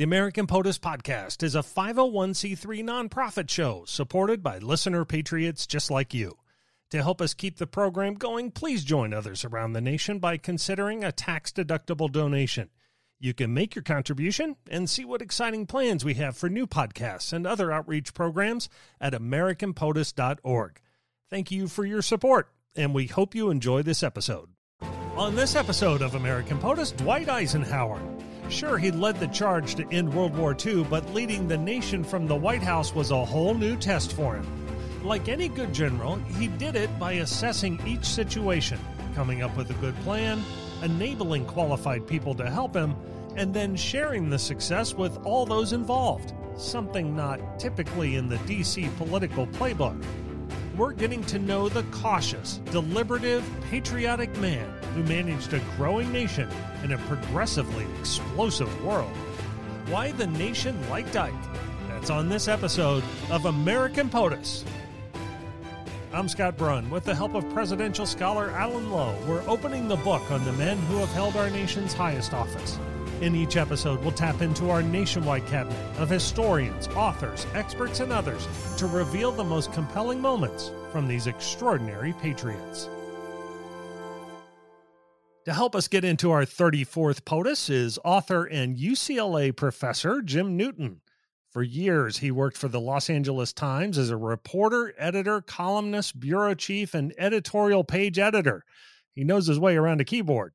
The American POTUS Podcast is a 501c3 nonprofit show supported by listener patriots just like you. To help us keep the program going, please join others around the nation by considering a tax deductible donation. You can make your contribution and see what exciting plans we have for new podcasts and other outreach programs at AmericanPOTUS.org. Thank you for your support, and we hope you enjoy this episode. On this episode of American POTUS, Dwight Eisenhower. Sure, he led the charge to end World War II, but leading the nation from the White House was a whole new test for him. Like any good general, he did it by assessing each situation, coming up with a good plan, enabling qualified people to help him, and then sharing the success with all those involved, something not typically in the DC political playbook. We're getting to know the cautious, deliberative, patriotic man who managed a growing nation in a progressively explosive world. Why the nation liked Ike. That's on this episode of American POTUS. I'm Scott Brunn. With the help of presidential scholar Alan Lowe, we're opening the book on the men who have held our nation's highest office. In each episode, we'll tap into our nationwide cabinet of historians, authors, experts, and others to reveal the most compelling moments from these extraordinary patriots. To help us get into our 34th POTUS is author and UCLA professor Jim Newton. For years, he worked for the Los Angeles Times as a reporter, editor, columnist, bureau chief, and editorial page editor. He knows his way around a keyboard.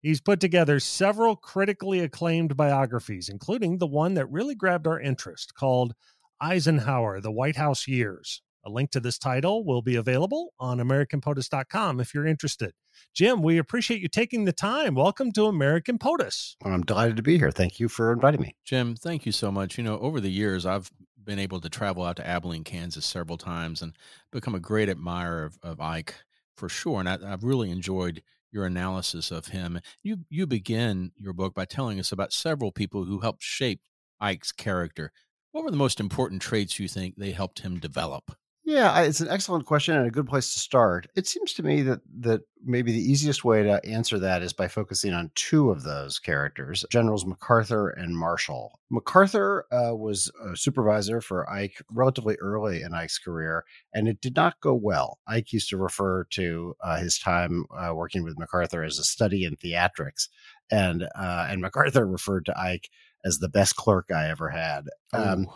He's put together several critically acclaimed biographies, including the one that really grabbed our interest called Eisenhower, The White House Years. A link to this title will be available on AmericanPOTUS.com if you're interested. Jim, we appreciate you taking the time. Welcome to American POTUS. I'm delighted to be here. Thank you for inviting me. Jim, thank you so much. You know, over the years, I've been able to travel out to Abilene, Kansas several times and become a great admirer of, of Ike for sure. And I, I've really enjoyed your analysis of him. You you begin your book by telling us about several people who helped shape Ike's character. What were the most important traits you think they helped him develop? Yeah, it's an excellent question and a good place to start. It seems to me that that maybe the easiest way to answer that is by focusing on two of those characters, Generals MacArthur and Marshall. MacArthur uh, was a supervisor for Ike relatively early in Ike's career, and it did not go well. Ike used to refer to uh, his time uh, working with MacArthur as a study in theatrics, and uh, and MacArthur referred to Ike as the best clerk I ever had. Um,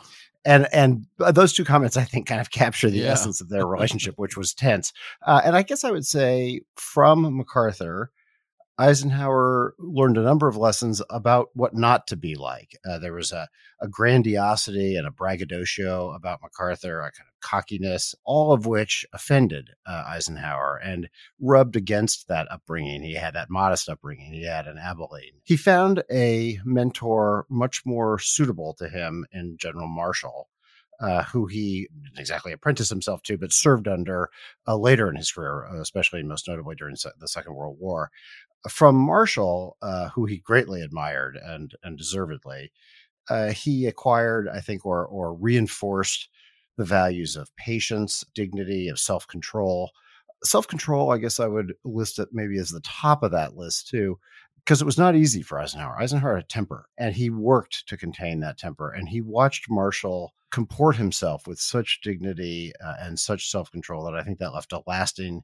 and and those two comments I think kind of capture the yeah. essence of their relationship, which was tense. Uh, and I guess I would say from MacArthur, Eisenhower learned a number of lessons about what not to be like. Uh, there was a, a, grandiosity and a braggadocio about MacArthur, a kind of cockiness, all of which offended uh, Eisenhower and rubbed against that upbringing. He had that modest upbringing he had in Abilene. He found a mentor much more suitable to him in General Marshall. Uh, who he didn't exactly apprentice himself to, but served under uh, later in his career, uh, especially most notably during the Second World War from Marshall, uh, who he greatly admired and and deservedly, uh, he acquired, I think, or or reinforced the values of patience, dignity, of self control. Self control, I guess I would list it maybe as the top of that list too, because it was not easy for Eisenhower. Eisenhower had a temper, and he worked to contain that temper. And he watched Marshall comport himself with such dignity uh, and such self control that I think that left a lasting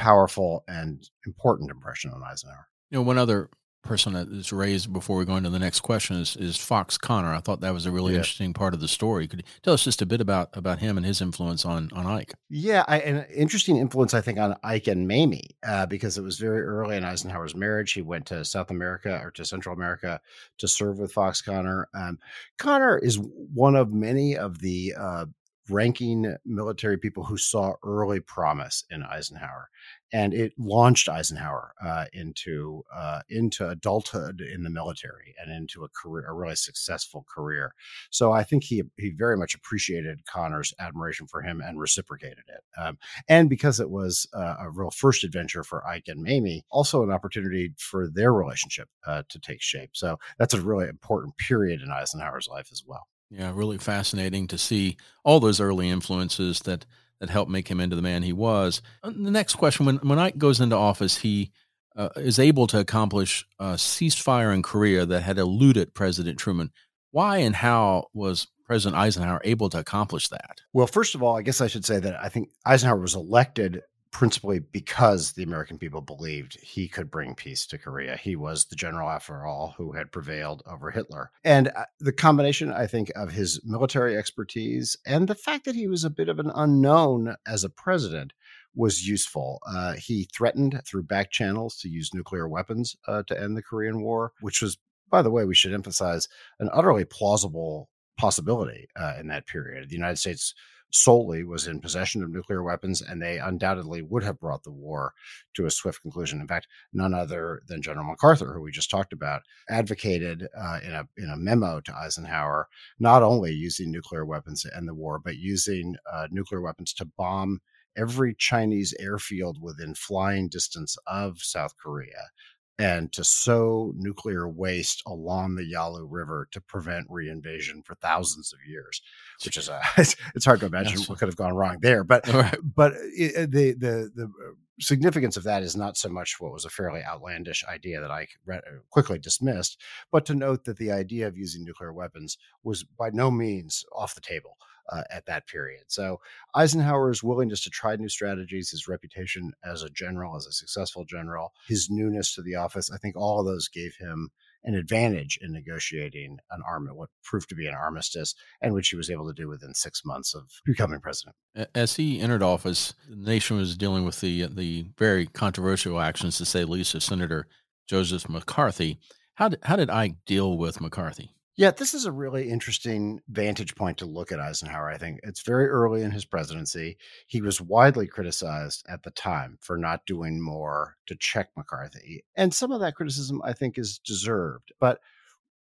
powerful and important impression on Eisenhower. You know, one other person that is raised before we go into the next question is, is Fox Conner. I thought that was a really yeah. interesting part of the story. Could you tell us just a bit about about him and his influence on on Ike? Yeah, I, an interesting influence I think on Ike and Mamie uh, because it was very early in Eisenhower's marriage. He went to South America or to Central America to serve with Fox Conner. Um, Conner is one of many of the uh, ranking military people who saw early promise in Eisenhower, and it launched Eisenhower uh, into uh, into adulthood in the military and into a career, a really successful career. So I think he he very much appreciated Conner's admiration for him and reciprocated it. Um, and because it was uh, a real first adventure for Ike and Mamie, also an opportunity for their relationship uh, to take shape. So that's a really important period in Eisenhower's life as well. Yeah, really fascinating to see all those early influences that that helped make him into the man he was. Uh, the next question: When when Ike goes into office, he uh, is able to accomplish a ceasefire in Korea that had eluded President Truman. Why and how was President Eisenhower able to accomplish that? Well, first of all, I guess I should say that I think Eisenhower was elected principally because the American people believed he could bring peace to Korea. He was the general, after all, who had prevailed over Hitler. And uh, the combination, I think, of his military expertise and the fact that he was a bit of an unknown as a president was useful. Uh, he threatened through back channels to use nuclear weapons uh, to end the Korean War, which was, by the way, we should emphasize an utterly plausible possibility uh, in that period. The United States solely was in possession of nuclear weapons, and they undoubtedly would have brought the war to a swift conclusion. In fact, none other than General MacArthur, who we just talked about, advocated uh, in a in a memo to Eisenhower not only using nuclear weapons to end the war, but using uh, nuclear weapons to bomb every Chinese airfield within flying distance of South Korea and to sow nuclear waste along the Yalu River to prevent reinvasion for thousands of years, which is a it's, hard to imagine what could have gone wrong there. But right. but it, the the the uh, significance of that is not so much what was a fairly outlandish idea that I uh, quickly dismissed, but to note that the idea of using nuclear weapons was by no means off the table uh, at that period. So Eisenhower's willingness to try new strategies, his reputation as a general, as a successful general, his newness to the office, I think all of those gave him an advantage in negotiating an arm what proved to be an armistice, and which he was able to do within six months of becoming president. As he entered office, the nation was dealing with the the very controversial actions, to say least, of Senator Joseph McCarthy. How did, how did Ike deal with McCarthy? Yeah, this is a really interesting vantage point to look at Eisenhower. I think it's very early in his presidency. He was widely criticized at the time for not doing more to check McCarthy. And some of that criticism, I think, is deserved. But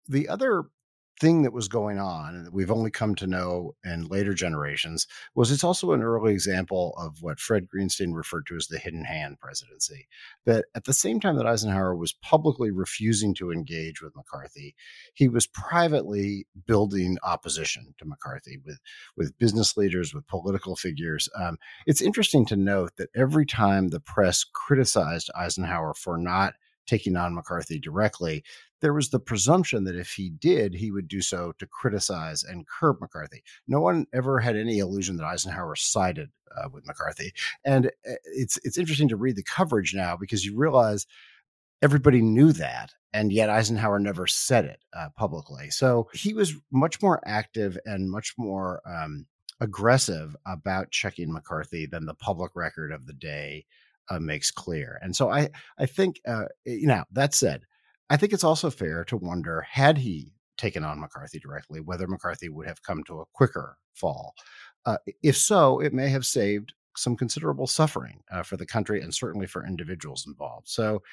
the other thing that was going on and that we've only come to know in later generations was it's also an early example of what Fred Greenstein referred to as the hidden hand presidency. That at the same time that Eisenhower was publicly refusing to engage with McCarthy, he was privately building opposition to McCarthy with, with business leaders, with political figures. Um, it's interesting to note that every time the press criticized Eisenhower for not taking on McCarthy directly, there was the presumption that if he did, he would do so to criticize and curb McCarthy. No one ever had any illusion that Eisenhower sided uh, with McCarthy, and uh, it's it's interesting to read the coverage now because you realize everybody knew that, and yet Eisenhower never said it uh, publicly. So he was much more active and much more um, aggressive about checking McCarthy than the public record of the day uh, makes clear. And so I I think uh, you know that said, I think it's also fair to wonder had he taken on McCarthy directly, whether McCarthy would have come to a quicker fall. Uh, if so, it may have saved some considerable suffering uh, for the country and certainly for individuals involved. So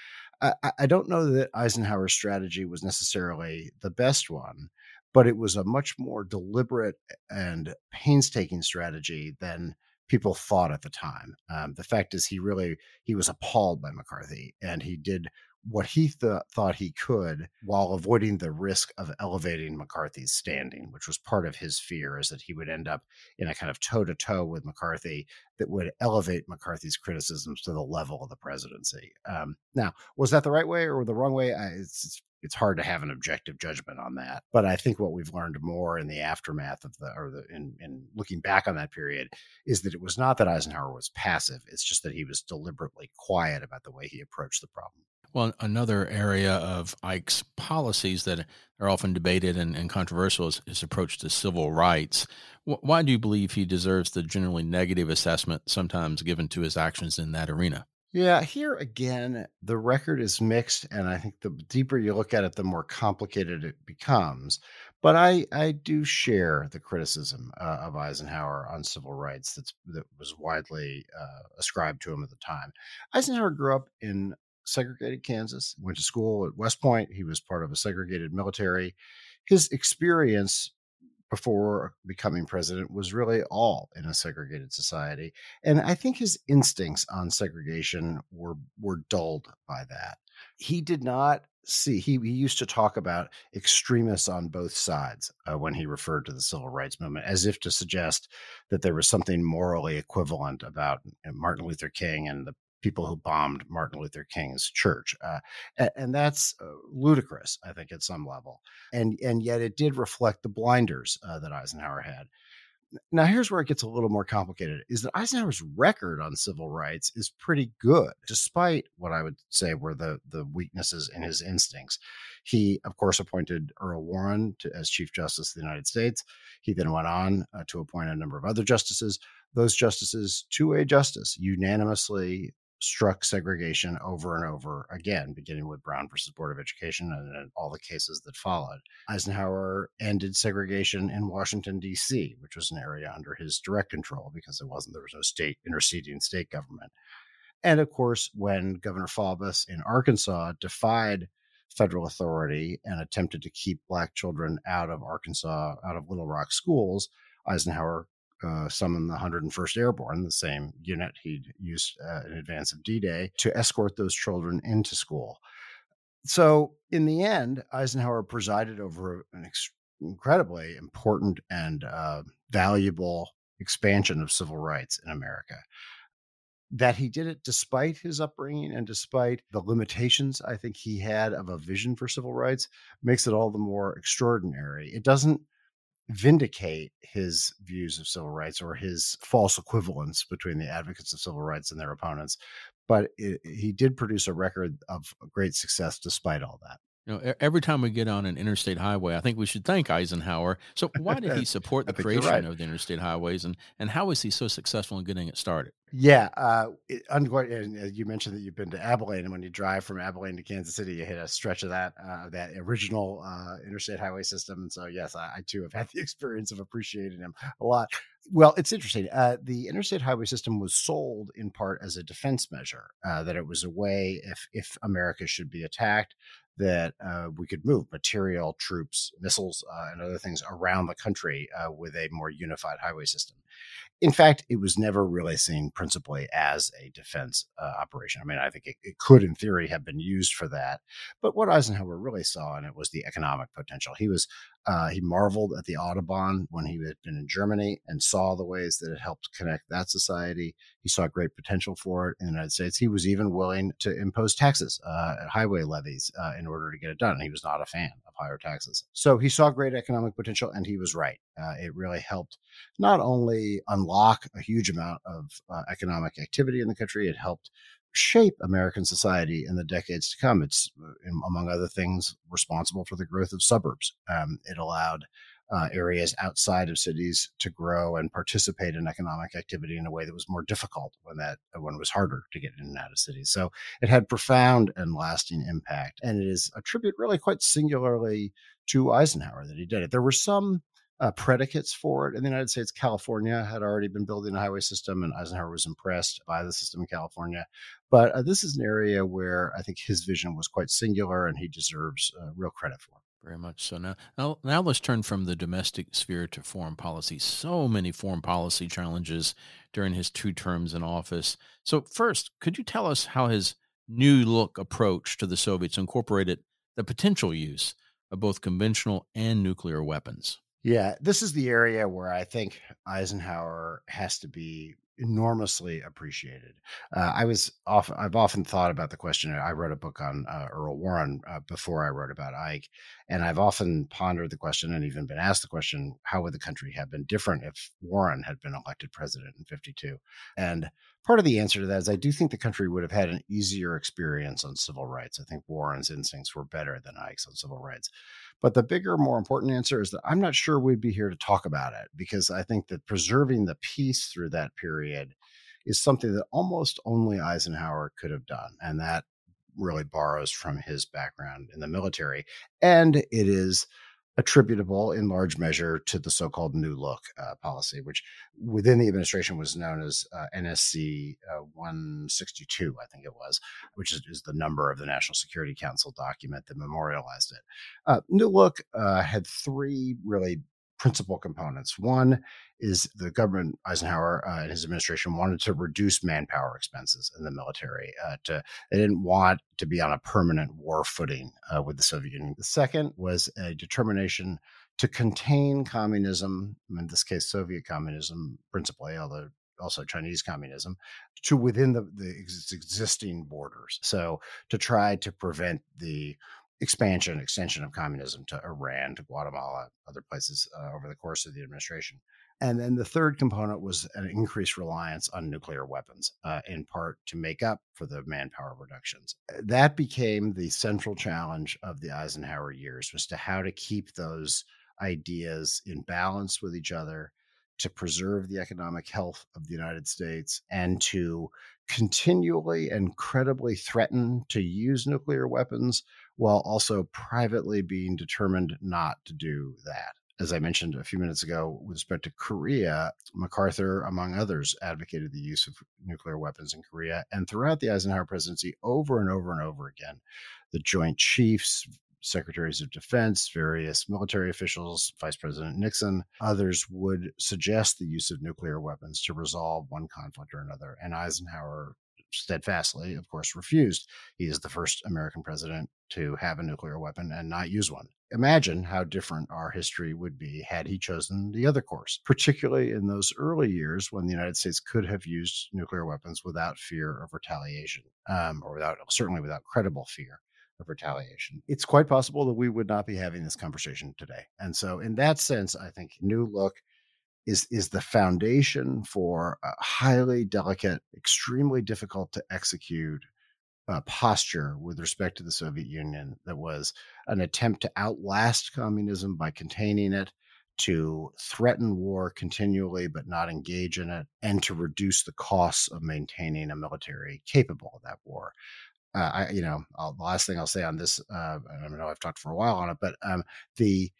I, I, don't know that Eisenhower's strategy was necessarily the best one, but it was a much more deliberate and painstaking strategy than people thought at the time. Um, the fact is, he really he was appalled by McCarthy, and he did what he th- thought he could while avoiding the risk of elevating McCarthy's standing, which was part of his fear, is that he would end up in a kind of toe to toe with McCarthy that would elevate McCarthy's criticisms to the level of the presidency. Um, now, was that the right way or the wrong way? I, it's, it's it's hard to have an objective judgment on that. But I think what we've learned more in the aftermath of the, or the, in, in looking back on that period, is that it was not that Eisenhower was passive. It's just that he was deliberately quiet about the way he approached the problem. Well, another area of Ike's policies that are often debated and, and controversial is his approach to civil rights. Why do you believe he deserves the generally negative assessment sometimes given to his actions in that arena? Yeah, here again, the record is mixed, and I think the deeper you look at it, the more complicated it becomes. But I, I do share the criticism uh, of Eisenhower on civil rights that's that was widely uh, ascribed to him at the time. Eisenhower grew up in segregated Kansas, went to school at West Point. He was part of a segregated military. His experience before becoming president was really all in a segregated society. And I think his instincts on segregation were were dulled by that. He did not see he, he used to talk about extremists on both sides uh, when he referred to the civil rights movement as if to suggest that there was something morally equivalent about Martin Luther King and the people who bombed Martin Luther King's church, uh, and, and, that's uh, ludicrous, I think, at some level. And and yet it did reflect the blinders uh, that Eisenhower had. Now, here's where it gets a little more complicated: is that Eisenhower's record on civil rights is pretty good, despite what I would say were the the weaknesses in his instincts. He, of course, appointed Earl Warren to, as Chief Justice of the United States. He then went on uh, to appoint a number of other justices. Those justices, to a justice, unanimously struck segregation over and over again, beginning with Brown versus Board of Education and, all the cases that followed. Eisenhower ended segregation in Washington, D.C., which was an area under his direct control because it wasn't, there was no state interceding state government. And of course, when Governor Faubus in Arkansas defied federal authority and attempted to keep black children out of Arkansas, out of Little Rock schools, Eisenhower uh, summoned the 101st Airborne, the same unit he'd used uh, in advance of D Day, to escort those children into school. So, in the end, Eisenhower presided over an ex- incredibly important and uh, valuable expansion of civil rights in America. That he did it despite his upbringing and despite the limitations I think he had of a vision for civil rights makes it all the more extraordinary. It doesn't vindicate his views of civil rights or his false equivalence between the advocates of civil rights and their opponents. But it, he did produce a record of great success despite all that. You know, every time we get on an interstate highway, I think we should thank Eisenhower. So, why did he support the creation right. of the interstate highways, and and how was he so successful in getting it started? Yeah, uh, it, and you mentioned that you've been to Abilene, and when you drive from Abilene to Kansas City, you hit a stretch of that uh, that original uh, interstate highway system. And so, yes, I, I, too have had the experience of appreciating him a lot. Well, it's interesting. Uh, the interstate highway system was sold in part as a defense measure, uh, that it was a way if if America should be attacked, that uh, we could move material, troops, missiles, uh, and other things around the country uh, with a more unified highway system. In fact, it was never really seen principally as a defense uh, operation. I mean, I think it, it, could, in theory, have been used for that. But what Eisenhower really saw in it was the economic potential. He was uh, he marveled at the Autobahn when he had been in Germany and saw the ways that it helped connect that society. He saw great potential for it in the United States. He was even willing to impose taxes, uh, highway levies, uh, in order to get it done. He was not a fan of higher taxes. So he saw great economic potential, and he was right. Uh, it really helped not only unlock a huge amount of uh, economic activity in the country, it helped shape American society in the decades to come. It's, uh, among other things, responsible for the growth of suburbs. Um, it allowed uh, areas outside of cities to grow and participate in economic activity in a way that was more difficult when that when it was harder to get in and out of cities. So it had profound and lasting impact, and it is a tribute really quite singularly to Eisenhower that he did it. There were some uh, predicates for it in the United States. California had already been building a highway system, and Eisenhower was impressed by the system in California. But uh, this is an area where I think his vision was quite singular, and he deserves uh, real credit for. it. Very much so. Now, now, now let's turn from the domestic sphere to foreign policy. So many foreign policy challenges during his two terms in office. So, first, could you tell us how his new look approach to the Soviets incorporated the potential use of both conventional and nuclear weapons? Yeah, this is the area where I think Eisenhower has to be enormously appreciated. Uh, I was often I've often thought about the question. I wrote a book on uh, Earl Warren uh, before I wrote about Ike, and I've often pondered the question and even been asked the question: How would the country have been different if Warren had been elected president in '52? And part of the answer to that is I do think the country would have had an easier experience on civil rights. I think Warren's instincts were better than Ike's on civil rights. But the bigger, more important answer is that I'm not sure we'd be here to talk about it because I think that preserving the peace through that period is something that almost only Eisenhower could have done. And that really borrows from his background in the military. And it is attributable in large measure to the so-called New Look uh, policy, which within the administration was known as uh, NSC uh, 162, I think it was, which is, is, the number of the National Security Council document that memorialized it. Uh, New Look uh, had three really principal components. One is the government, Eisenhower uh, and his administration wanted to reduce manpower expenses in the military. Uh, to they didn't want to be on a permanent war footing uh, with the Soviet Union. The second was a determination to contain communism, in this case, Soviet communism, principally, although also Chinese communism, to within the, the existing borders. So to try to prevent the expansion, extension of communism to Iran, to Guatemala, other places uh, over the course of the administration. And then the third component was an increased reliance on nuclear weapons, uh, in part to make up for the manpower reductions. That became the central challenge of the Eisenhower years was to how to keep those ideas in balance with each other to preserve the economic health of the United States and to continually and credibly threaten to use nuclear weapons while also privately being determined not to do that. As I mentioned a few minutes ago, with respect to Korea, MacArthur, among others, advocated the use of nuclear weapons in Korea. And throughout the Eisenhower presidency, over and over and over again, the Joint Chiefs, secretaries of defense, various military officials, Vice President Nixon, others would suggest the use of nuclear weapons to resolve one conflict or another. And Eisenhower steadfastly, of course, refused. He is the first American president to have a nuclear weapon and not use one. Imagine how different our history would be had he chosen the other course, particularly in those early years when the United States could have used nuclear weapons without fear of retaliation, um, or without certainly without credible fear of retaliation. It's quite possible that we would not be having this conversation today. And so, in that sense, I think New Look is is the foundation for a highly delicate, extremely difficult to execute uh, posture with respect to the Soviet Union that was an attempt to outlast communism by containing it, to threaten war continually but not engage in it, and to reduce the costs of maintaining a military capable of that war uh, I, you know, I'll, the last thing I'll say on this, uh, I know I've talked for a while on it, but um, the,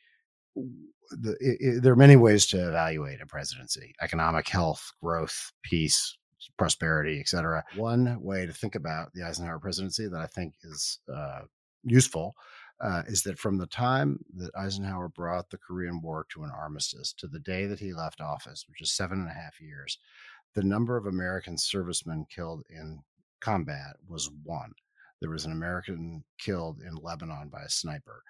the it, it, there are many ways to evaluate a presidency: economic health, growth, peace, prosperity, etc. One way to think about the Eisenhower presidency that I think is uh, useful uh, is that from the time that Eisenhower brought the Korean War to an armistice to the day that he left office, which is seven and a half years, the number of American servicemen killed in combat was one. There was an American killed in Lebanon by a sniper.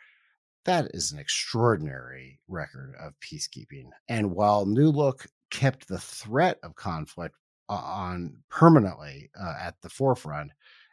That is an extraordinary record of peacekeeping. And while New Look kept the threat of conflict uh, on permanently uh, at the forefront,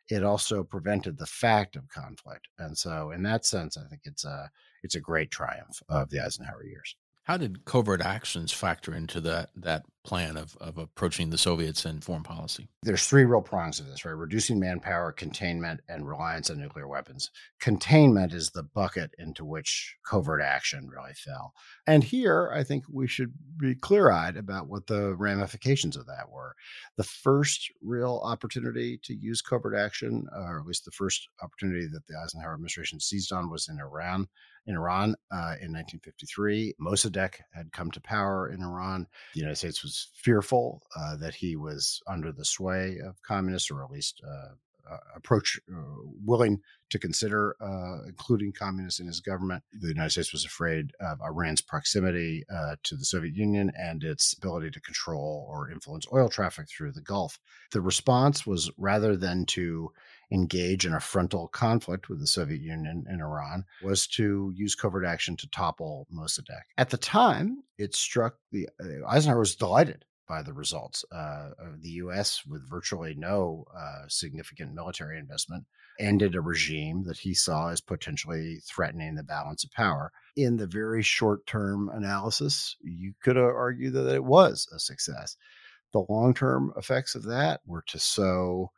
it also prevented the fact of conflict. And so, in that sense, I think it's a it's a great triumph of the Eisenhower years. How did covert actions factor into that that plan of, of approaching the Soviets and foreign policy? There's three real prongs of this, right? Reducing manpower, containment, and reliance on nuclear weapons. Containment is the bucket into which covert action really fell. And here, I think we should be clear eyed about what the ramifications of that were. The first real opportunity to use covert action, or at least the first opportunity that the Eisenhower administration seized on, was in Iran in Iran uh, in 1953. Mossadegh had come to power in Iran. The United States was fearful uh, that he was under the sway of communists, or at least uh, uh approach uh, willing to consider uh, including communists in his government. The United States was afraid of Iran's proximity to the Soviet Union and its ability to control or influence oil traffic through the Gulf. The response was rather than to engage in a frontal conflict with the Soviet Union and Iran was to use covert action to topple Mossadegh. At the time, it struck the uh, Eisenhower was delighted by the results. Uh, the U.S., with virtually no uh, significant military investment, ended a regime that he saw as potentially threatening the balance of power. In the very short term analysis, you could argue that it was a success. The long term effects of that were to sow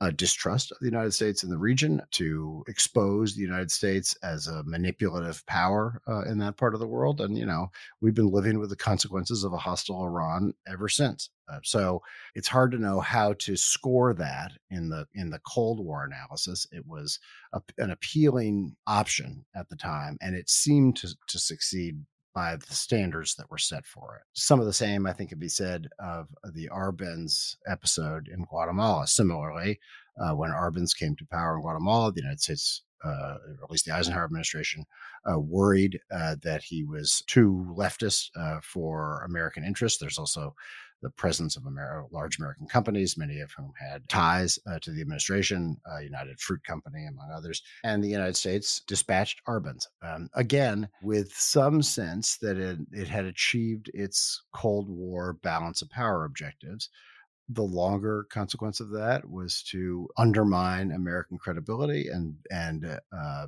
a distrust of the United States in the region, to expose the United States as a manipulative power uh, in that part of the world. And, you know, we've been living with the consequences of a hostile Iran ever since. Uh, so it's hard to know how to score that in the in the Cold War analysis. It was a, an appealing option at the time, and it seemed to, to succeed by the standards that were set for it. Some of the same, I think, could be said of the Arbenz episode in Guatemala. Similarly, uh, when Arbenz came to power in Guatemala, the United States uh, or at least the Eisenhower administration, uh, worried uh, that he was too leftist uh, for American interests. There's also the presence of Amer- large American companies, many of whom had ties uh, to the administration, uh, United Fruit Company, among others. And the United States dispatched Arbenz, um, again, with some sense that it, it had achieved its Cold War balance of power objectives the longer consequence of that was to undermine American credibility and and uh,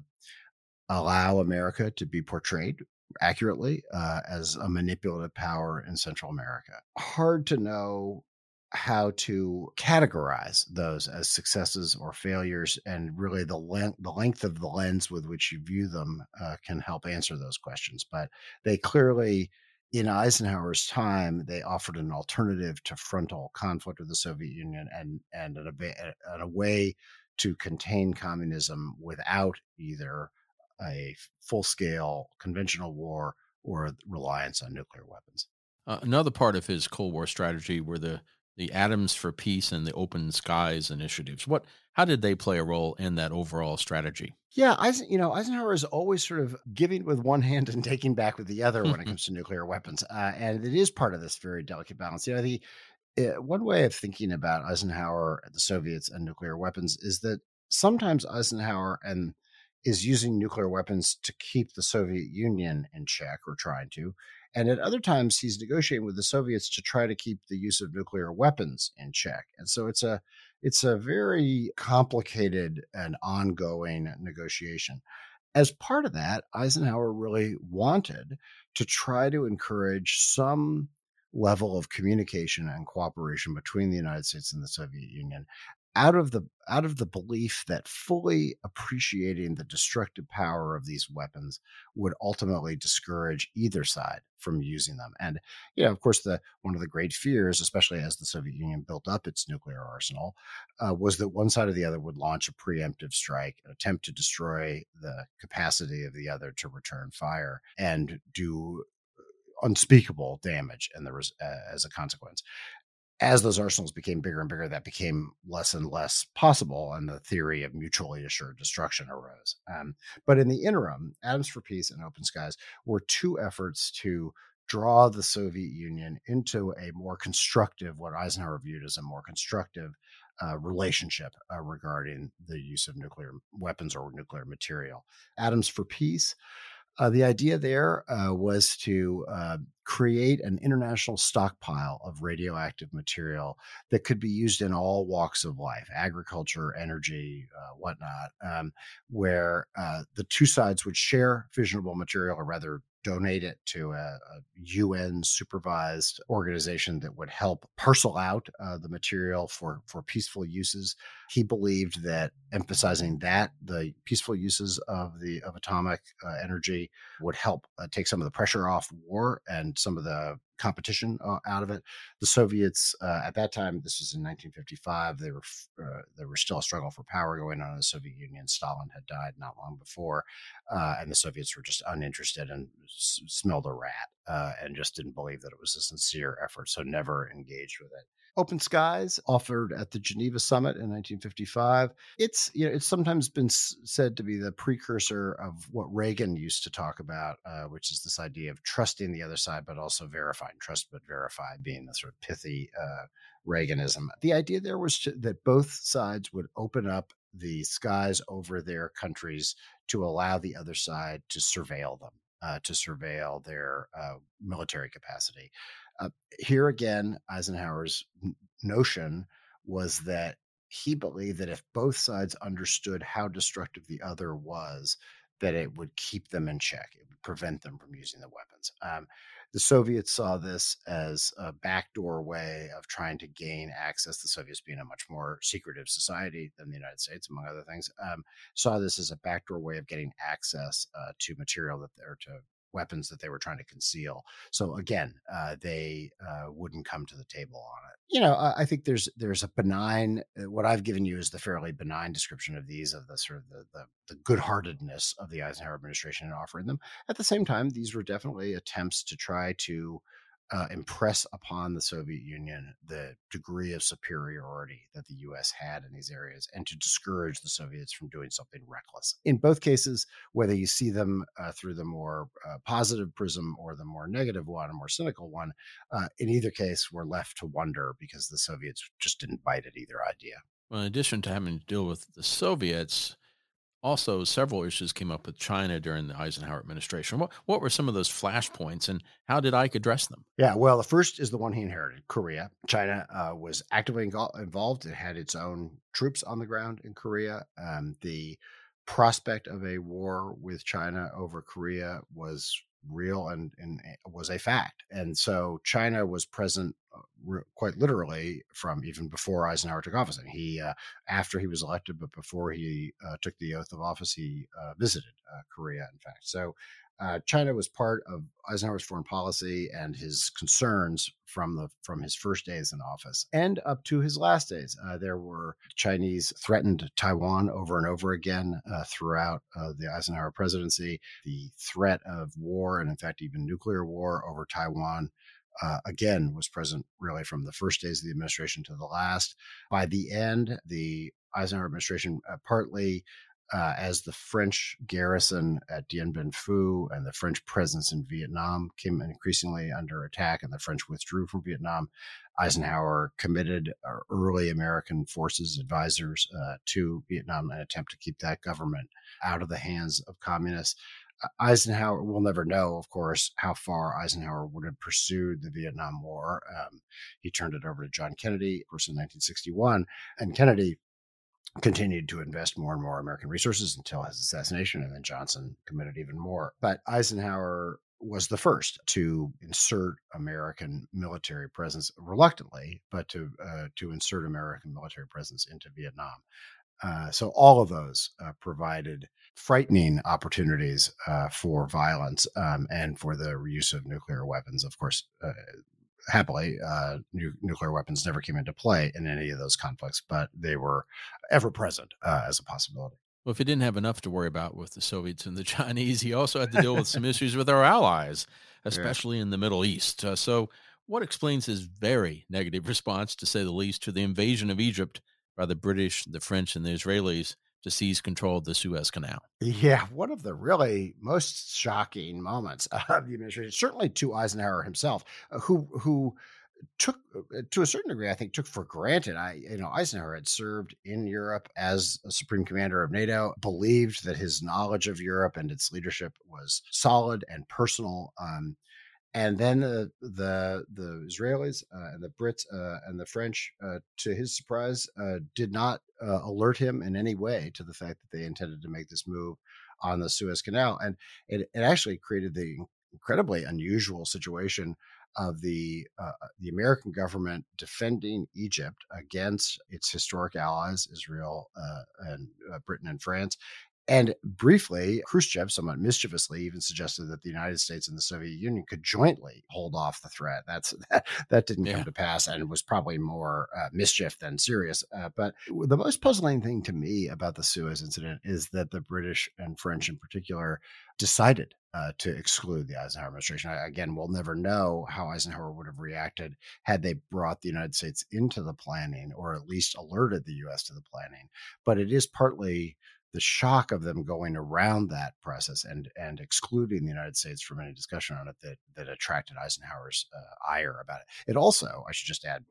allow America to be portrayed accurately uh, as a manipulative power in Central America. Hard to know how to categorize those as successes or failures, and really the length the length of the lens with which you view them uh, can help answer those questions. But they clearly in Eisenhower's time, they offered an alternative to frontal conflict with the Soviet Union and and a, a way to contain communism without either a full scale conventional war or reliance on nuclear weapons. Uh, another part of his Cold War strategy were the the Atoms for Peace and the Open Skies initiatives. What how did they play a role in that overall strategy? Yeah, Eisen, you know, Eisenhower is always sort of giving with one hand and taking back with the other when it comes to nuclear weapons, uh, and it is part of this very delicate balance. You know, the uh, one way of thinking about Eisenhower, the Soviets, and nuclear weapons is that sometimes Eisenhower and is using nuclear weapons to keep the Soviet Union in check or trying to. And at other times, he's negotiating with the Soviets to try to keep the use of nuclear weapons in check. And so it's a it's a very complicated and ongoing negotiation. As part of that, Eisenhower really wanted to try to encourage some level of communication and cooperation between the United States and the Soviet Union out of the out of the belief that fully appreciating the destructive power of these weapons would ultimately discourage either side from using them. And you know of course the one of the great fears especially as the soviet union built up its nuclear arsenal uh, was that one side or the other would launch a preemptive strike an attempt to destroy the capacity of the other to return fire and do unspeakable damage and there was uh, as a consequence as those arsenals became bigger and bigger, that became less and less possible, and the theory of mutually assured destruction arose. Um, but in the interim, Atoms for Peace and Open Skies were two efforts to draw the Soviet Union into a more constructive, what Eisenhower viewed as a more constructive uh, relationship uh, regarding the use of nuclear weapons or nuclear material. Atoms for Peace uh, the idea there uh, was to uh, create an international stockpile of radioactive material that could be used in all walks of life agriculture, energy, uh, whatnot, um, where uh, the two sides would share fissionable material, or rather, donate it to a, a UN supervised organization that would help parcel out uh, the material for, for peaceful uses. He believed that emphasizing that the peaceful uses of the of atomic uh, energy would help uh, take some of the pressure off war and some of the competition uh, out of it. The Soviets uh, at that time, this was in 1955, they were uh, there was still a struggle for power going on in the Soviet Union. Stalin had died not long before, uh, and the Soviets were just uninterested and s- smelled a rat uh, and just didn't believe that it was a sincere effort, so never engaged with it. Open Skies, offered at the Geneva Summit in 1955. It's you know it's sometimes been said to be the precursor of what Reagan used to talk about, uh, which is this idea of trusting the other side, but also verifying trust but verify, being the sort of pithy uh, Reaganism. The idea there was to, that both sides would open up the skies over their countries to allow the other side to surveil them. Uh, to surveil their uh, military capacity. Uh, here again, Eisenhower's notion was that he believed that if both sides understood how destructive the other was, that it would keep them in check. It would prevent them from using the weapons. Um, the Soviets saw this as a backdoor way of trying to gain access. The Soviets, being a much more secretive society than the United States, among other things, um, saw this as a backdoor way of getting access uh, to material that they're to weapons that they were trying to conceal. So again, uh, they uh, wouldn't come to the table on it. You know, I, I think there's there's a benign. Uh, what I've given you is the fairly benign description of these of the sort of the the, the good-heartedness of the Eisenhower administration in offering them. At the same time, these were definitely attempts to try to uh, impress upon the Soviet Union the degree of superiority that the US had in these areas and to discourage the Soviets from doing something reckless. In both cases, whether you see them uh, through the more uh, positive prism or the more negative one, a more cynical one, uh, in either case, we're left to wonder because the Soviets just didn't bite at either idea. Well, in addition to having to deal with the Soviets, also several issues came up with China during the Eisenhower administration. What what were some of those flashpoints, and how did Ike address them? Yeah, well, the first is the one he inherited, Korea. China uh, was actively involved; it had its own troops on the ground in Korea. Um, the prospect of a war with China over Korea was real and, and eh, was a fact. And so China was present uh, re- quite literally from even before Eisenhower took office. And he, uh, after he was elected, but before he uh, took the oath of office, he uh, visited uh, Korea, in fact. So uh, China was part of Eisenhower's foreign policy and his concerns from the from his first days in office and up to his last days. Uh, there were Chinese threatened Taiwan over and over again uh, throughout uh, the Eisenhower presidency. The threat of war and, in fact, even nuclear war over Taiwan. Uh, again, was present really from the first days of the administration to the last. By the end, the Eisenhower administration uh, partly uh, as the French garrison at Dien Bien Phu and the French presence in Vietnam came increasingly under attack and the French withdrew from Vietnam, Eisenhower committed uh, early American forces advisors uh, to Vietnam in an attempt to keep that government out of the hands of communists. Uh, Eisenhower will never know, of course, how far Eisenhower would have pursued the Vietnam War. Um, he turned it over to John Kennedy, of course, in 1961. And Kennedy continued to invest more and more American resources until his assassination, and then Johnson committed even more. But Eisenhower was the first to insert American military presence reluctantly, but to uh, to insert American military presence into Vietnam. Uh, so all of those uh, provided frightening opportunities uh, for violence um, and for the use of nuclear weapons. Of course, uh, happily, uh, nu- nuclear weapons never came into play in any of those conflicts, but they were ever present uh, as a possibility. Well, if he didn't have enough to worry about with the Soviets and the Chinese, he also had to deal with some issues with our allies, especially yeah. in the Middle East. Uh, so, what explains his very negative response, to say the least, to the invasion of Egypt by the British, the French, and the Israelis to seize control of the Suez Canal. Yeah, one of the really most shocking moments of the administration, certainly to Eisenhower himself, uh, who who took uh, to a certain degree, I think, took for granted. I, you know, Eisenhower had served in Europe as a supreme commander of NATO, believed that his knowledge of Europe and its leadership was solid and personal. Um, and then the the, the Israelis uh, and the Brits uh, and the French, uh, to his surprise, uh, did not uh, alert him in any way to the fact that they intended to make this move on the Suez Canal, and it, it actually created the incredibly unusual situation of the uh, the American government defending Egypt against its historic allies, Israel and Britain and France, and briefly, Khrushchev, somewhat mischievously, even suggested that the United States and the Soviet Union could jointly hold off the threat. That's that, that didn't yeah. come to pass, and was probably more uh, mischief than serious. Uh, but the most puzzling thing to me about the Suez incident is that the British and French, in particular, decided uh, to exclude the Eisenhower administration. I, again, we'll never know how Eisenhower would have reacted had they brought the United States into the planning, or at least alerted the U.S. to the planning. But it is partly the shock of them going around that process and and excluding the United States from any discussion on it that that attracted Eisenhower's uh, ire about it. It also, I should just add,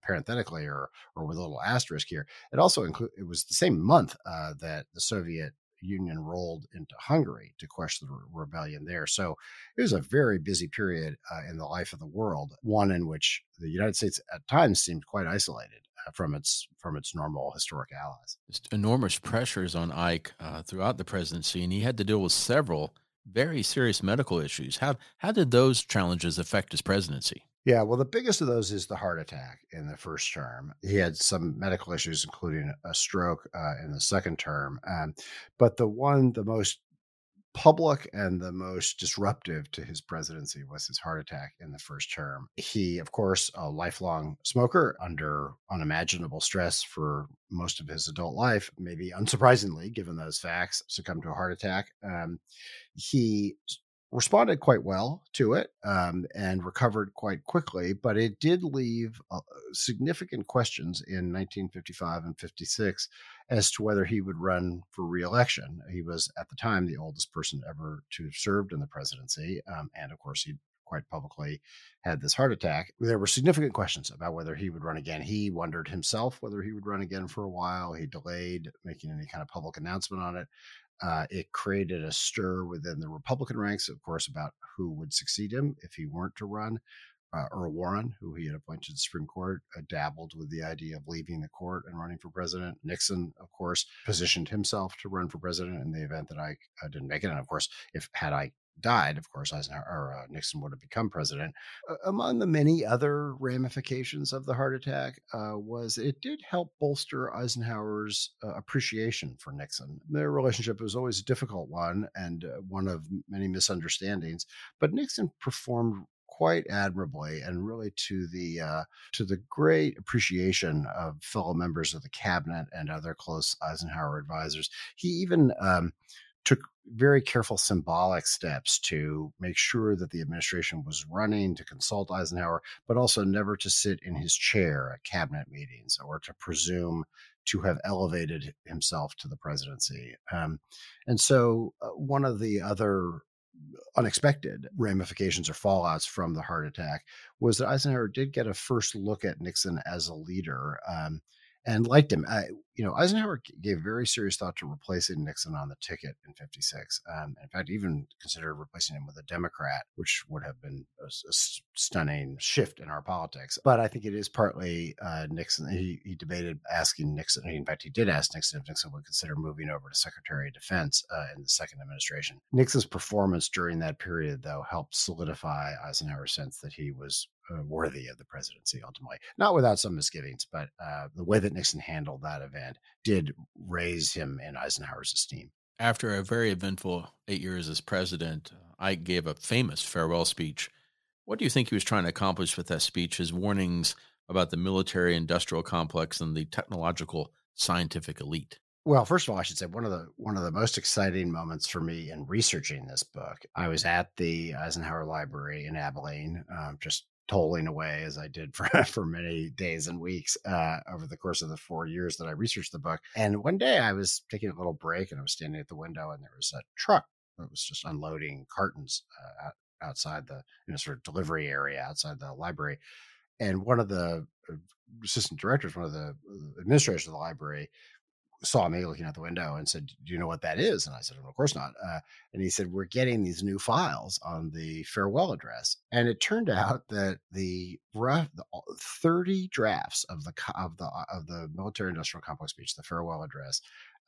parenthetically or or with a little asterisk here, it also include it was the same month uh, that the Soviet Union rolled into Hungary to quash the re- rebellion there. So it was a very busy period uh, in the life of the world, one in which the United States at times seemed quite isolated from its from its normal historic allies. Just enormous pressures on Ike uh, throughout the presidency, and he had to deal with several very serious medical issues. How how did those challenges affect his presidency? Yeah, well, the biggest of those is the heart attack in the first term. He had some medical issues, including a stroke uh, in the second term. Um, but the one, the most public and the most disruptive to his presidency was his heart attack in the first term. He, of course, a lifelong smoker under unimaginable stress for most of his adult life, maybe unsurprisingly, given those facts, succumbed to a heart attack. Um, he responded quite well to it um, and recovered quite quickly, but it did leave uh, significant questions in 1955 and 56 as to whether he would run for reelection. He was at the time the oldest person ever to have served in the presidency, um, and of course, he quite publicly had this heart attack. There were significant questions about whether he would run again. He wondered himself whether he would run again for a while. He delayed making any kind of public announcement on it. Uh, it created a stir within the Republican ranks, of course, about who would succeed him if he weren't to run. Uh, Earl Warren, who he had appointed to the Supreme Court, uh, dabbled with the idea of leaving the court and running for president. Nixon, of course, positioned himself to run for president in the event that I, uh, didn't make it. And of course, if had Ike died, of course, Eisenhower or uh, Nixon would have become president. Uh, among the many other ramifications of the heart attack uh, was it did help bolster Eisenhower's uh, appreciation for Nixon. Their relationship was always a difficult one and uh, one of many misunderstandings, but Nixon performed quite admirably and really to the uh, to the great appreciation of fellow members of the cabinet and other close Eisenhower advisors. He even um, took very careful symbolic steps to make sure that the administration was running to consult Eisenhower, but also never to sit in his chair at cabinet meetings or to presume to have elevated himself to the presidency. Um, and so, uh, one of the other unexpected ramifications or fallouts from the heart attack was that Eisenhower did get a first look at Nixon as a leader. Um, and liked him. Uh, you know, Eisenhower gave very serious thought to replacing Nixon on the ticket in '56. Um, in fact, even considered replacing him with a Democrat, which would have been a, a stunning shift in our politics. But I think it is partly uh, Nixon. He, he, debated asking Nixon. In fact, he did ask Nixon if Nixon would consider moving over to Secretary of Defense uh, in the second administration. Nixon's performance during that period, though, helped solidify Eisenhower's sense that he was uh, worthy of the presidency ultimately. Not without some misgivings, but uh, the way that Nixon handled that event did raise him in Eisenhower's esteem. After a very eventful eight years as president, Ike gave a famous farewell speech. What do you think he was trying to accomplish with that speech? His warnings about the military industrial complex and the technological scientific elite? Well, first of all, I should say one of the one of the most exciting moments for me in researching this book. I was at the Eisenhower Library in Abilene, um, just tolling away as I did for for many days and weeks uh, over the course of the four years that I researched the book. And one day I was taking a little break and I was standing at the window and there was a truck that was just unloading cartons uh, outside the sort of delivery area outside the library. And one of the uh, assistant directors, one of the uh, administrators of the library, saw me looking out the window and said, "Do you know what that is?" And I said, "Of course not." Uh, and he said, "We're getting these new files on the farewell address." And it turned out that the rough, the, thirty drafts of the of the of the military industrial complex speech, the farewell address,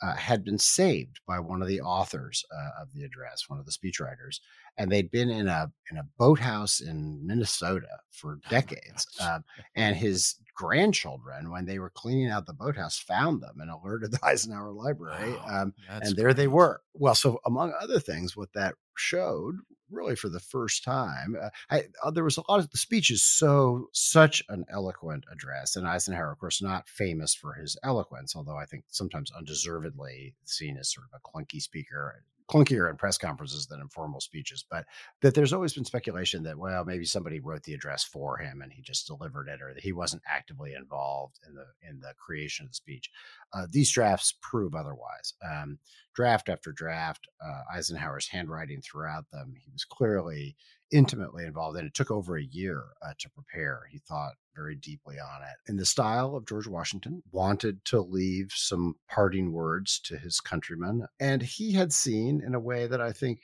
uh, had been saved by one of the authors uh, of the address, one of the speechwriters, and they'd been in a in a boathouse in Minnesota for oh decades. Oh and his grandchildren, when they were cleaning out the boathouse, found them and alerted the Eisenhower Library, wow, um, and there great. they were. Well, so among other things, what that showed really for the first time. Uh, I, uh, there was a lot of the speech is so such an eloquent address, and Eisenhower, of course, not famous for his eloquence, although I think sometimes undeservedly seen as sort of a clunky speaker clunkier in press conferences than in formal speeches, but that there's always been speculation that, well, maybe somebody wrote the address for him and he just delivered it, or that he wasn't actively involved in the in the creation of the speech. Uh, these drafts prove otherwise. Um, draft after draft, uh, Eisenhower's handwriting throughout them, he was clearly intimately involved in. It took over a year uh, to prepare. He thought very deeply on it. In the style of George Washington, wanted to leave some parting words to his countrymen. And he had seen in a way that I think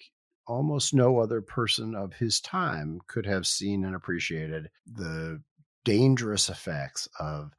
almost no other person of his time could have seen and appreciated the dangerous effects of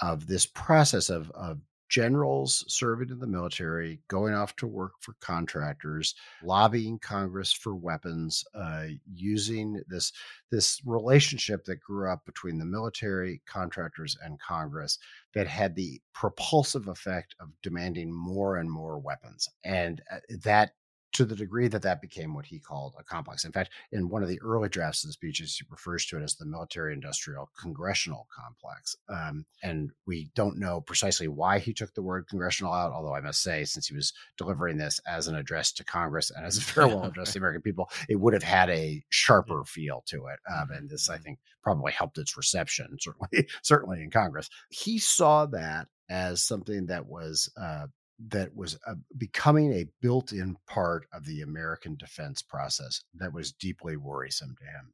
of this process of, of generals serving in the military, going off to work for contractors, lobbying Congress for weapons, uh, using this this relationship that grew up between the military, contractors, and Congress that had the propulsive effect of demanding more and more weapons, and uh, that to the degree that that became what he called a complex. In fact, in one of the early drafts of the speeches, he refers to it as the military industrial congressional complex. Um, and we don't know precisely why he took the word congressional out, although I must say, since he was delivering this as an address to Congress and as a farewell address to the American people, it would have had a sharper feel to it. Um, and this, I mm-hmm. think, probably helped its reception, certainly, certainly in Congress. He saw that as something that was uh, that was uh, becoming a built-in part of the American defense process that was deeply worrisome to him.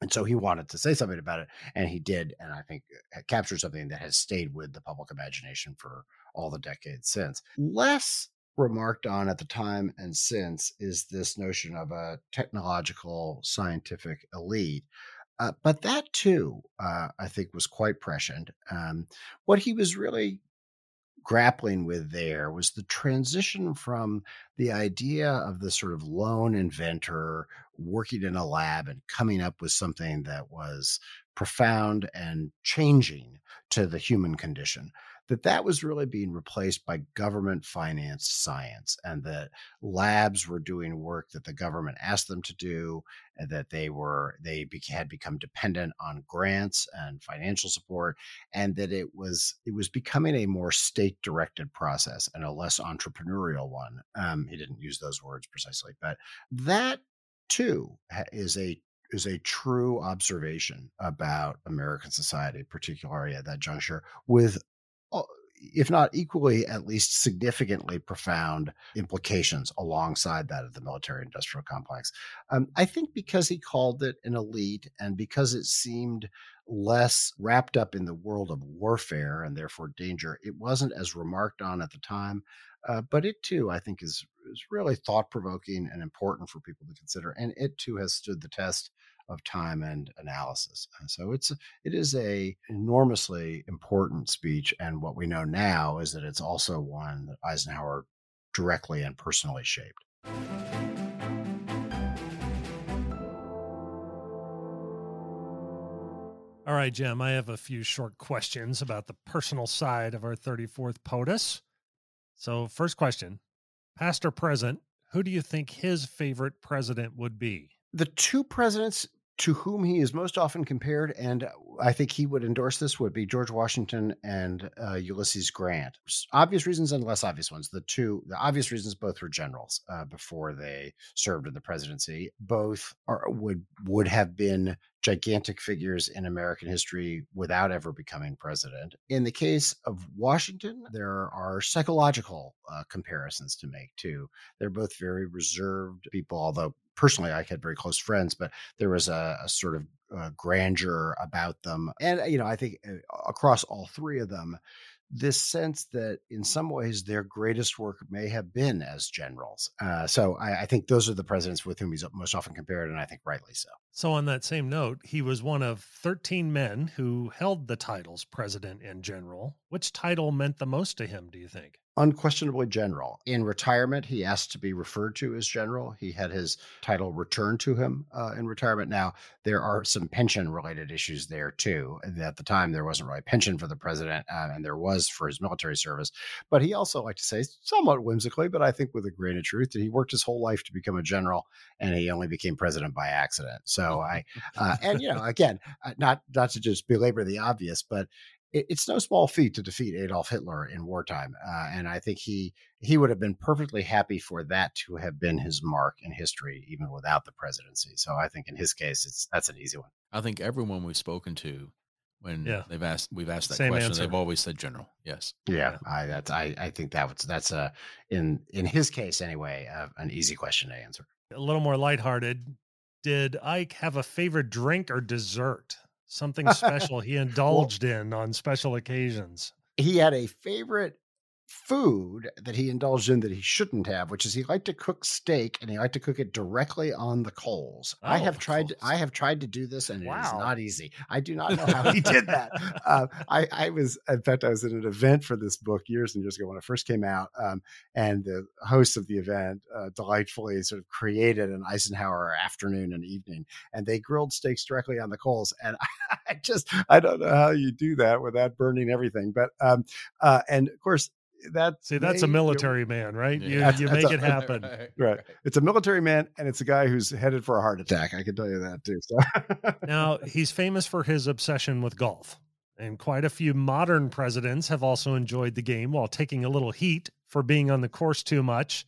And so he wanted to say something about it, and he did, and I think uh, captured something that has stayed with the public imagination for all the decades since. Less remarked on at the time and since is this notion of a technological scientific elite. Uh, but that too, uh, I think, was quite prescient. Um, what he was really grappling with there was the transition from the idea of the sort of lone inventor working in a lab and coming up with something that was profound and changing to the human condition that that was really being replaced by government financed science and that labs were doing work that the government asked them to do and that they were they had become dependent on grants and financial support and that it was it was becoming a more state directed process and a less entrepreneurial one. Um, he didn't use those words precisely but that too is a is a true observation about American society, particularly at that juncture, with if not equally, at least significantly profound implications alongside that of the military industrial complex. Um, I think because he called it an elite and because it seemed less wrapped up in the world of warfare and therefore danger, it wasn't as remarked on at the time. Uh, but it too, I think, is is really thought provoking and important for people to consider, and it too has stood the test of time and analysis. And so it's it is a enormously important speech, and what we know now is that it's also one that Eisenhower directly and personally shaped. All right, Jim, I have a few short questions about the personal side of our 34th POTUS. So, first question Past or present, who do you think his favorite president would be? the two presidents to whom he is most often compared, and I think he would endorse this, would be George Washington and uh, Ulysses Grant. Obvious reasons and less obvious ones. The two, the obvious reasons, both were generals uh, before they served in the presidency. Both are, would would have been gigantic figures in American history without ever becoming president. In the case of Washington, there are psychological uh, comparisons to make too. They're both very reserved people, although personally I had very close friends, but there was a, a sort of uh, grandeur about them. And, you know, I think uh, across all three of them, this sense that in some ways their greatest work may have been as generals. Uh, so I, I, think those are the presidents with whom he's most often compared, and I think rightly so. So, on that same note, he was one of 13 men who held the titles president and general. Which title meant the most to him, do you think? Unquestionably general. In retirement, he asked to be referred to as general. He had his title returned to him uh, in retirement. Now, there are some pension related issues there too. At the time, there wasn't really a pension for the president, uh, and there was for his military service. But he also liked to say, somewhat whimsically, but I think with a grain of truth, that he worked his whole life to become a general, and he only became president by accident. So I, uh, and you know, again, uh, not not to just belabor the obvious, but it's no small feat to defeat Adolf Hitler in wartime, uh, and I think he he would have been perfectly happy for that to have been his mark in history, even without the presidency. So I think in his case, it's that's an easy one. I think everyone we've spoken to, when yeah. they've asked we've asked that Same question, answer. they've always said general. Yes. Yeah, I that's I I think that was that's a in in his case anyway uh, an easy question to answer. A little more lighthearted. Did Ike have a favorite drink or dessert? Something special he indulged well, in on special occasions. He had a favorite food that he indulged in that he shouldn't have, which is he liked to cook steak and he liked to cook it directly on the coals. Oh, I have tried. To, I have tried to do this, and wow. it is not easy. I do not know how he did that. Uh, I, I, was, in fact, I was at an event for this book years and years ago when it first came out, um, and the host of the event uh, delightfully sort of created an Eisenhower afternoon and evening, and they grilled steaks directly on the coals. And I just, I don't know how you do that without burning everything, but um, uh, and of course That's see, that's they- a military man, right? You Yeah. you That's make a- it happen. Right. It's a military man, and it's a guy who's headed for a heart attack. I can tell you that too. So. Now, he's famous for his obsession with golf, and quite a few modern presidents have also enjoyed the game while taking a little heat for being on the course too much.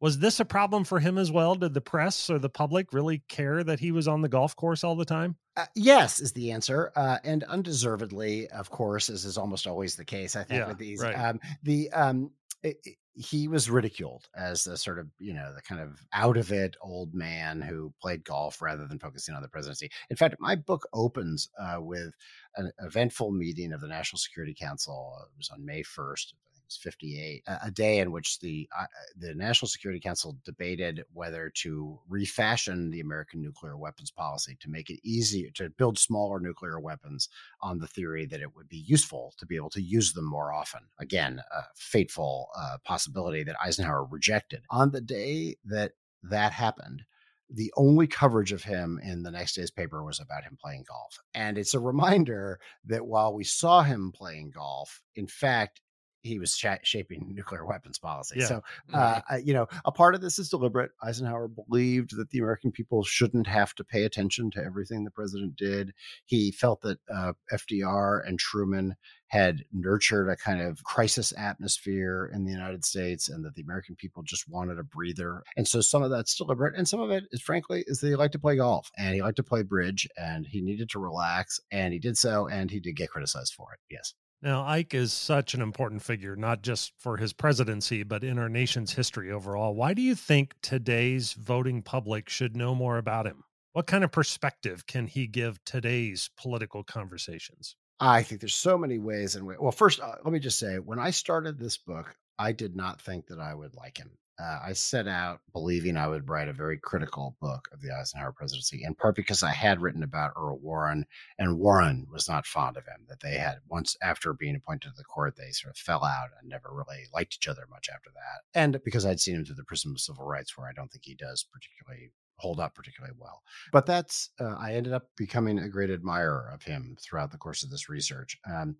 Was this a problem for him as well? Did the press or the public really care that he was on the golf course all the time? Uh, yes, is the answer, uh, and undeservedly, of course, as is almost always the case. I think yeah, with these, right. um, the um, it, it, he was ridiculed as the sort of you know the kind of out of it old man who played golf rather than focusing on the presidency in fact my book opens uh, with an eventful meeting of the national security council uh, it was on may 1st 58, a day in which the uh, the National Security Council debated whether to refashion the American nuclear weapons policy to make it easier to build smaller nuclear weapons on the theory that it would be useful to be able to use them more often. Again, a fateful uh, possibility that Eisenhower rejected. On the day that that happened, the only coverage of him in the next day's paper was about him playing golf. And it's a reminder that while we saw him playing golf, in fact, he was sha- shaping nuclear weapons policy. Yeah. So uh, I- you know, a part of this is deliberate. Eisenhower believed that the American people shouldn't have to pay attention to everything the president did. He felt that uh, FDR and Truman had nurtured a kind of crisis atmosphere in the United States and that the American people just wanted a breather. And so some of that's deliberate. And some of it is, frankly, is that he liked to play golf and he liked to play bridge and he needed to relax. And he did so. And he did get criticized for it. Yes. Now, Ike is such an important figure, not just for his presidency, but in our nation's history overall. Why do you think today's voting public should know more about him? What kind of perspective can he give today's political conversations? I think there's so many ways and. Well, first, uh, let me just say, when I started this book, I did not think that I would like him. Uh, I set out believing I would write a very critical book of the Eisenhower presidency, in part because I had written about Earl Warren, and Warren was not fond of him. That they had once after being appointed to the court, they sort of fell out and never really liked each other much after that. And because I'd seen him through the prism of civil rights, where I don't think he does particularly hold up particularly well. But that's uh, I ended up becoming a great admirer of him throughout the course of this research. Um,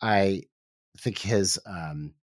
I think his um,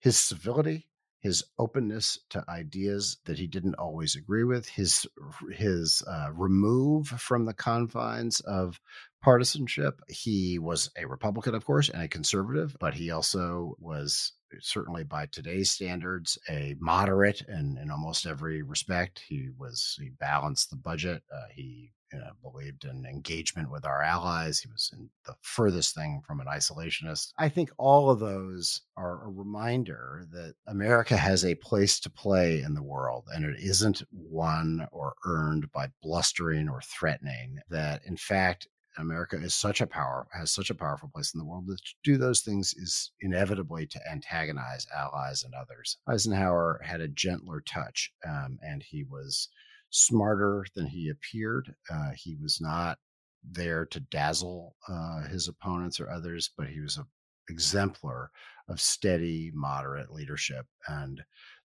his civility, his openness to ideas that he didn't always agree with, his his uh, remove from the confines of partisanship. He was a Republican, of course, and a conservative, but he also was certainly by today's standards a moderate in, in almost every respect. He was he balanced the budget. Uh, he know, believed in engagement with our allies. He was in the furthest thing from an isolationist. I think all of those are a reminder that America has a place to play in the world, and it isn't won or earned by blustering or threatening. That in fact, America is such a power, has such a powerful place in the world that to do those things is inevitably to antagonize allies and others. Eisenhower had a gentler touch, um, and he was smarter than he appeared. Uh, he was not there to dazzle uh, his opponents or others, but he was an exemplar of steady, moderate leadership. And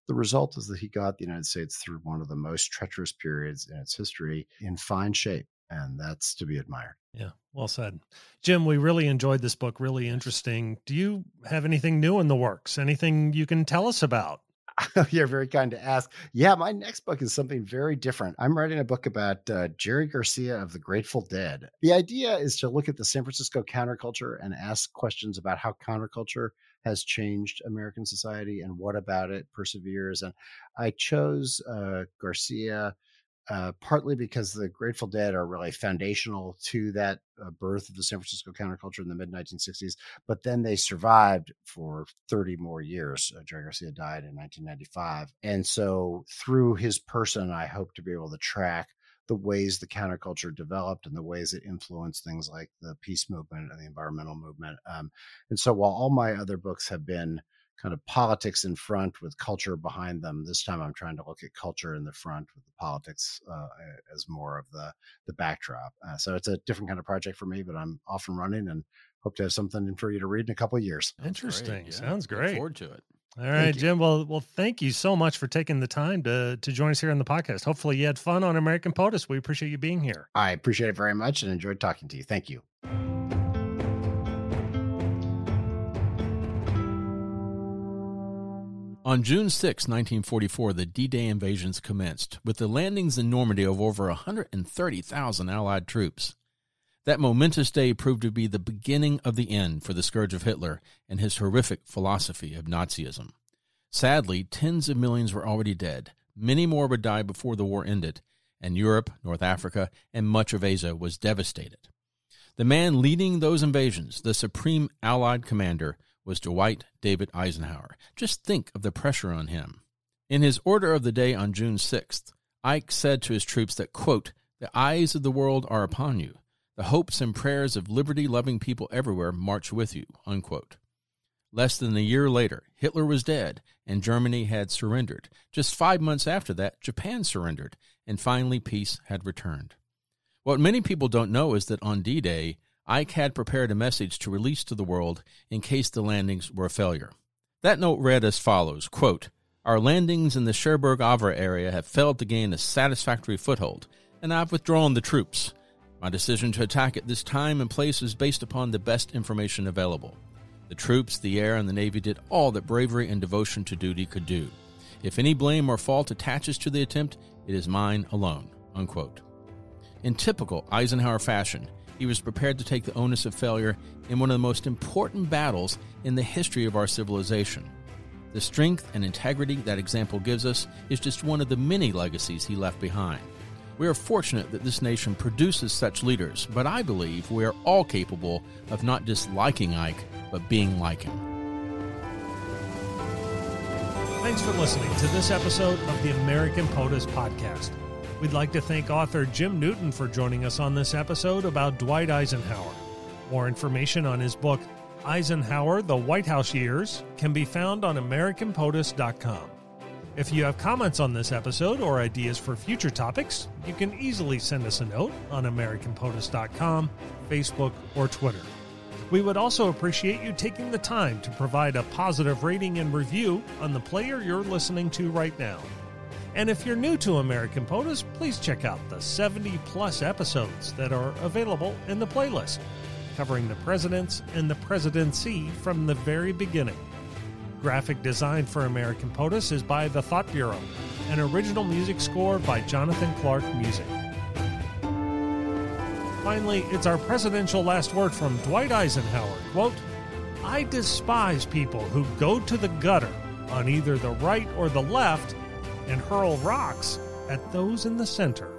the result is that he got the United States through one of the most treacherous periods in its history in fine shape. And that's to be admired. Yeah, well said. Jim, we really enjoyed this book, really interesting. Do you have anything new in the works? Anything you can tell us about? You're very kind to ask. Yeah, my next book is something very different. I'm writing a book about uh, Jerry Garcia of the Grateful Dead. The idea is to look at the San Francisco counterculture and ask questions about how counterculture has changed American society and what about it perseveres. And I chose uh, Garcia uh, partly because the Grateful Dead are really foundational to that uh, birth of the San Francisco counterculture in the mid 1960s. But then they survived for 30 more years. Uh, Jerry Garcia died in 1995. And so through his person, I hope to be able to track the ways the counterculture developed and the ways it influenced things like the peace movement and the environmental movement. Um, and so while all my other books have been kind of politics in front with culture behind them. This time I'm trying to look at culture in the front with the politics uh, as more of the the backdrop. Uh, so it's a different kind of project for me, but I'm off and running and hope to have something for you to read in a couple of years. Sounds great. Interesting. Yeah, Sounds look great. forward to it. All right. Jim. Well, well, thank you so much for taking the time to to join us here on the podcast. Hopefully, you had fun on American POTUS. We appreciate you being here. I appreciate it very much and enjoyed talking to you. Thank you. On June 6, 1944, the D Day invasions commenced, with the landings in Normandy of over 130,000 Allied troops. That momentous day proved to be the beginning of the end for the scourge of Hitler and his horrific philosophy of Nazism. Sadly, tens of millions were already dead. Many more would die before the war ended, and Europe, North Africa, and much of Asia was devastated. The man leading those invasions, the supreme Allied commander, was Dwight David Eisenhower. Just think of the pressure on him. In his order of the day on June 6th, Ike said to his troops that, quote, the eyes of the world are upon you. The hopes and prayers of liberty loving people everywhere march with you. Unquote. Less than a year later, Hitler was dead and Germany had surrendered. Just five months after that, Japan surrendered, and finally peace had returned. What many people don't know is that on D Day, Ike had prepared a message to release to the world in case the landings were a failure. That note read as follows quote, Our landings in the Cherbourg Havre area have failed to gain a satisfactory foothold, and I've withdrawn the troops. My decision to attack at this time and place is based upon the best information available. The troops, the air, and the Navy did all that bravery and devotion to duty could do. If any blame or fault attaches to the attempt, it is mine alone. Unquote. In typical Eisenhower fashion, he was prepared to take the onus of failure in one of the most important battles in the history of our civilization. The strength and integrity that example gives us is just one of the many legacies he left behind. We are fortunate that this nation produces such leaders, but I believe we are all capable of not disliking Ike, but being like him. Thanks for listening to this episode of the American POTUS podcast. We'd like to thank author Jim Newton for joining us on this episode about Dwight Eisenhower. More information on his book, Eisenhower The White House Years, can be found on AmericanPOTUS.com. If you have comments on this episode or ideas for future topics, you can easily send us a note on AmericanPOTUS.com, Facebook, or Twitter. We would also appreciate you taking the time to provide a positive rating and review on the player you're listening to right now. And if you're new to American POTUS, please check out the 70 plus episodes that are available in the playlist, covering the presidents and the presidency from the very beginning. Graphic design for American POTUS is by The Thought Bureau, an original music score by Jonathan Clark Music. Finally, it's our presidential last word from Dwight Eisenhower. Quote, I despise people who go to the gutter on either the right or the left and hurl rocks at those in the center.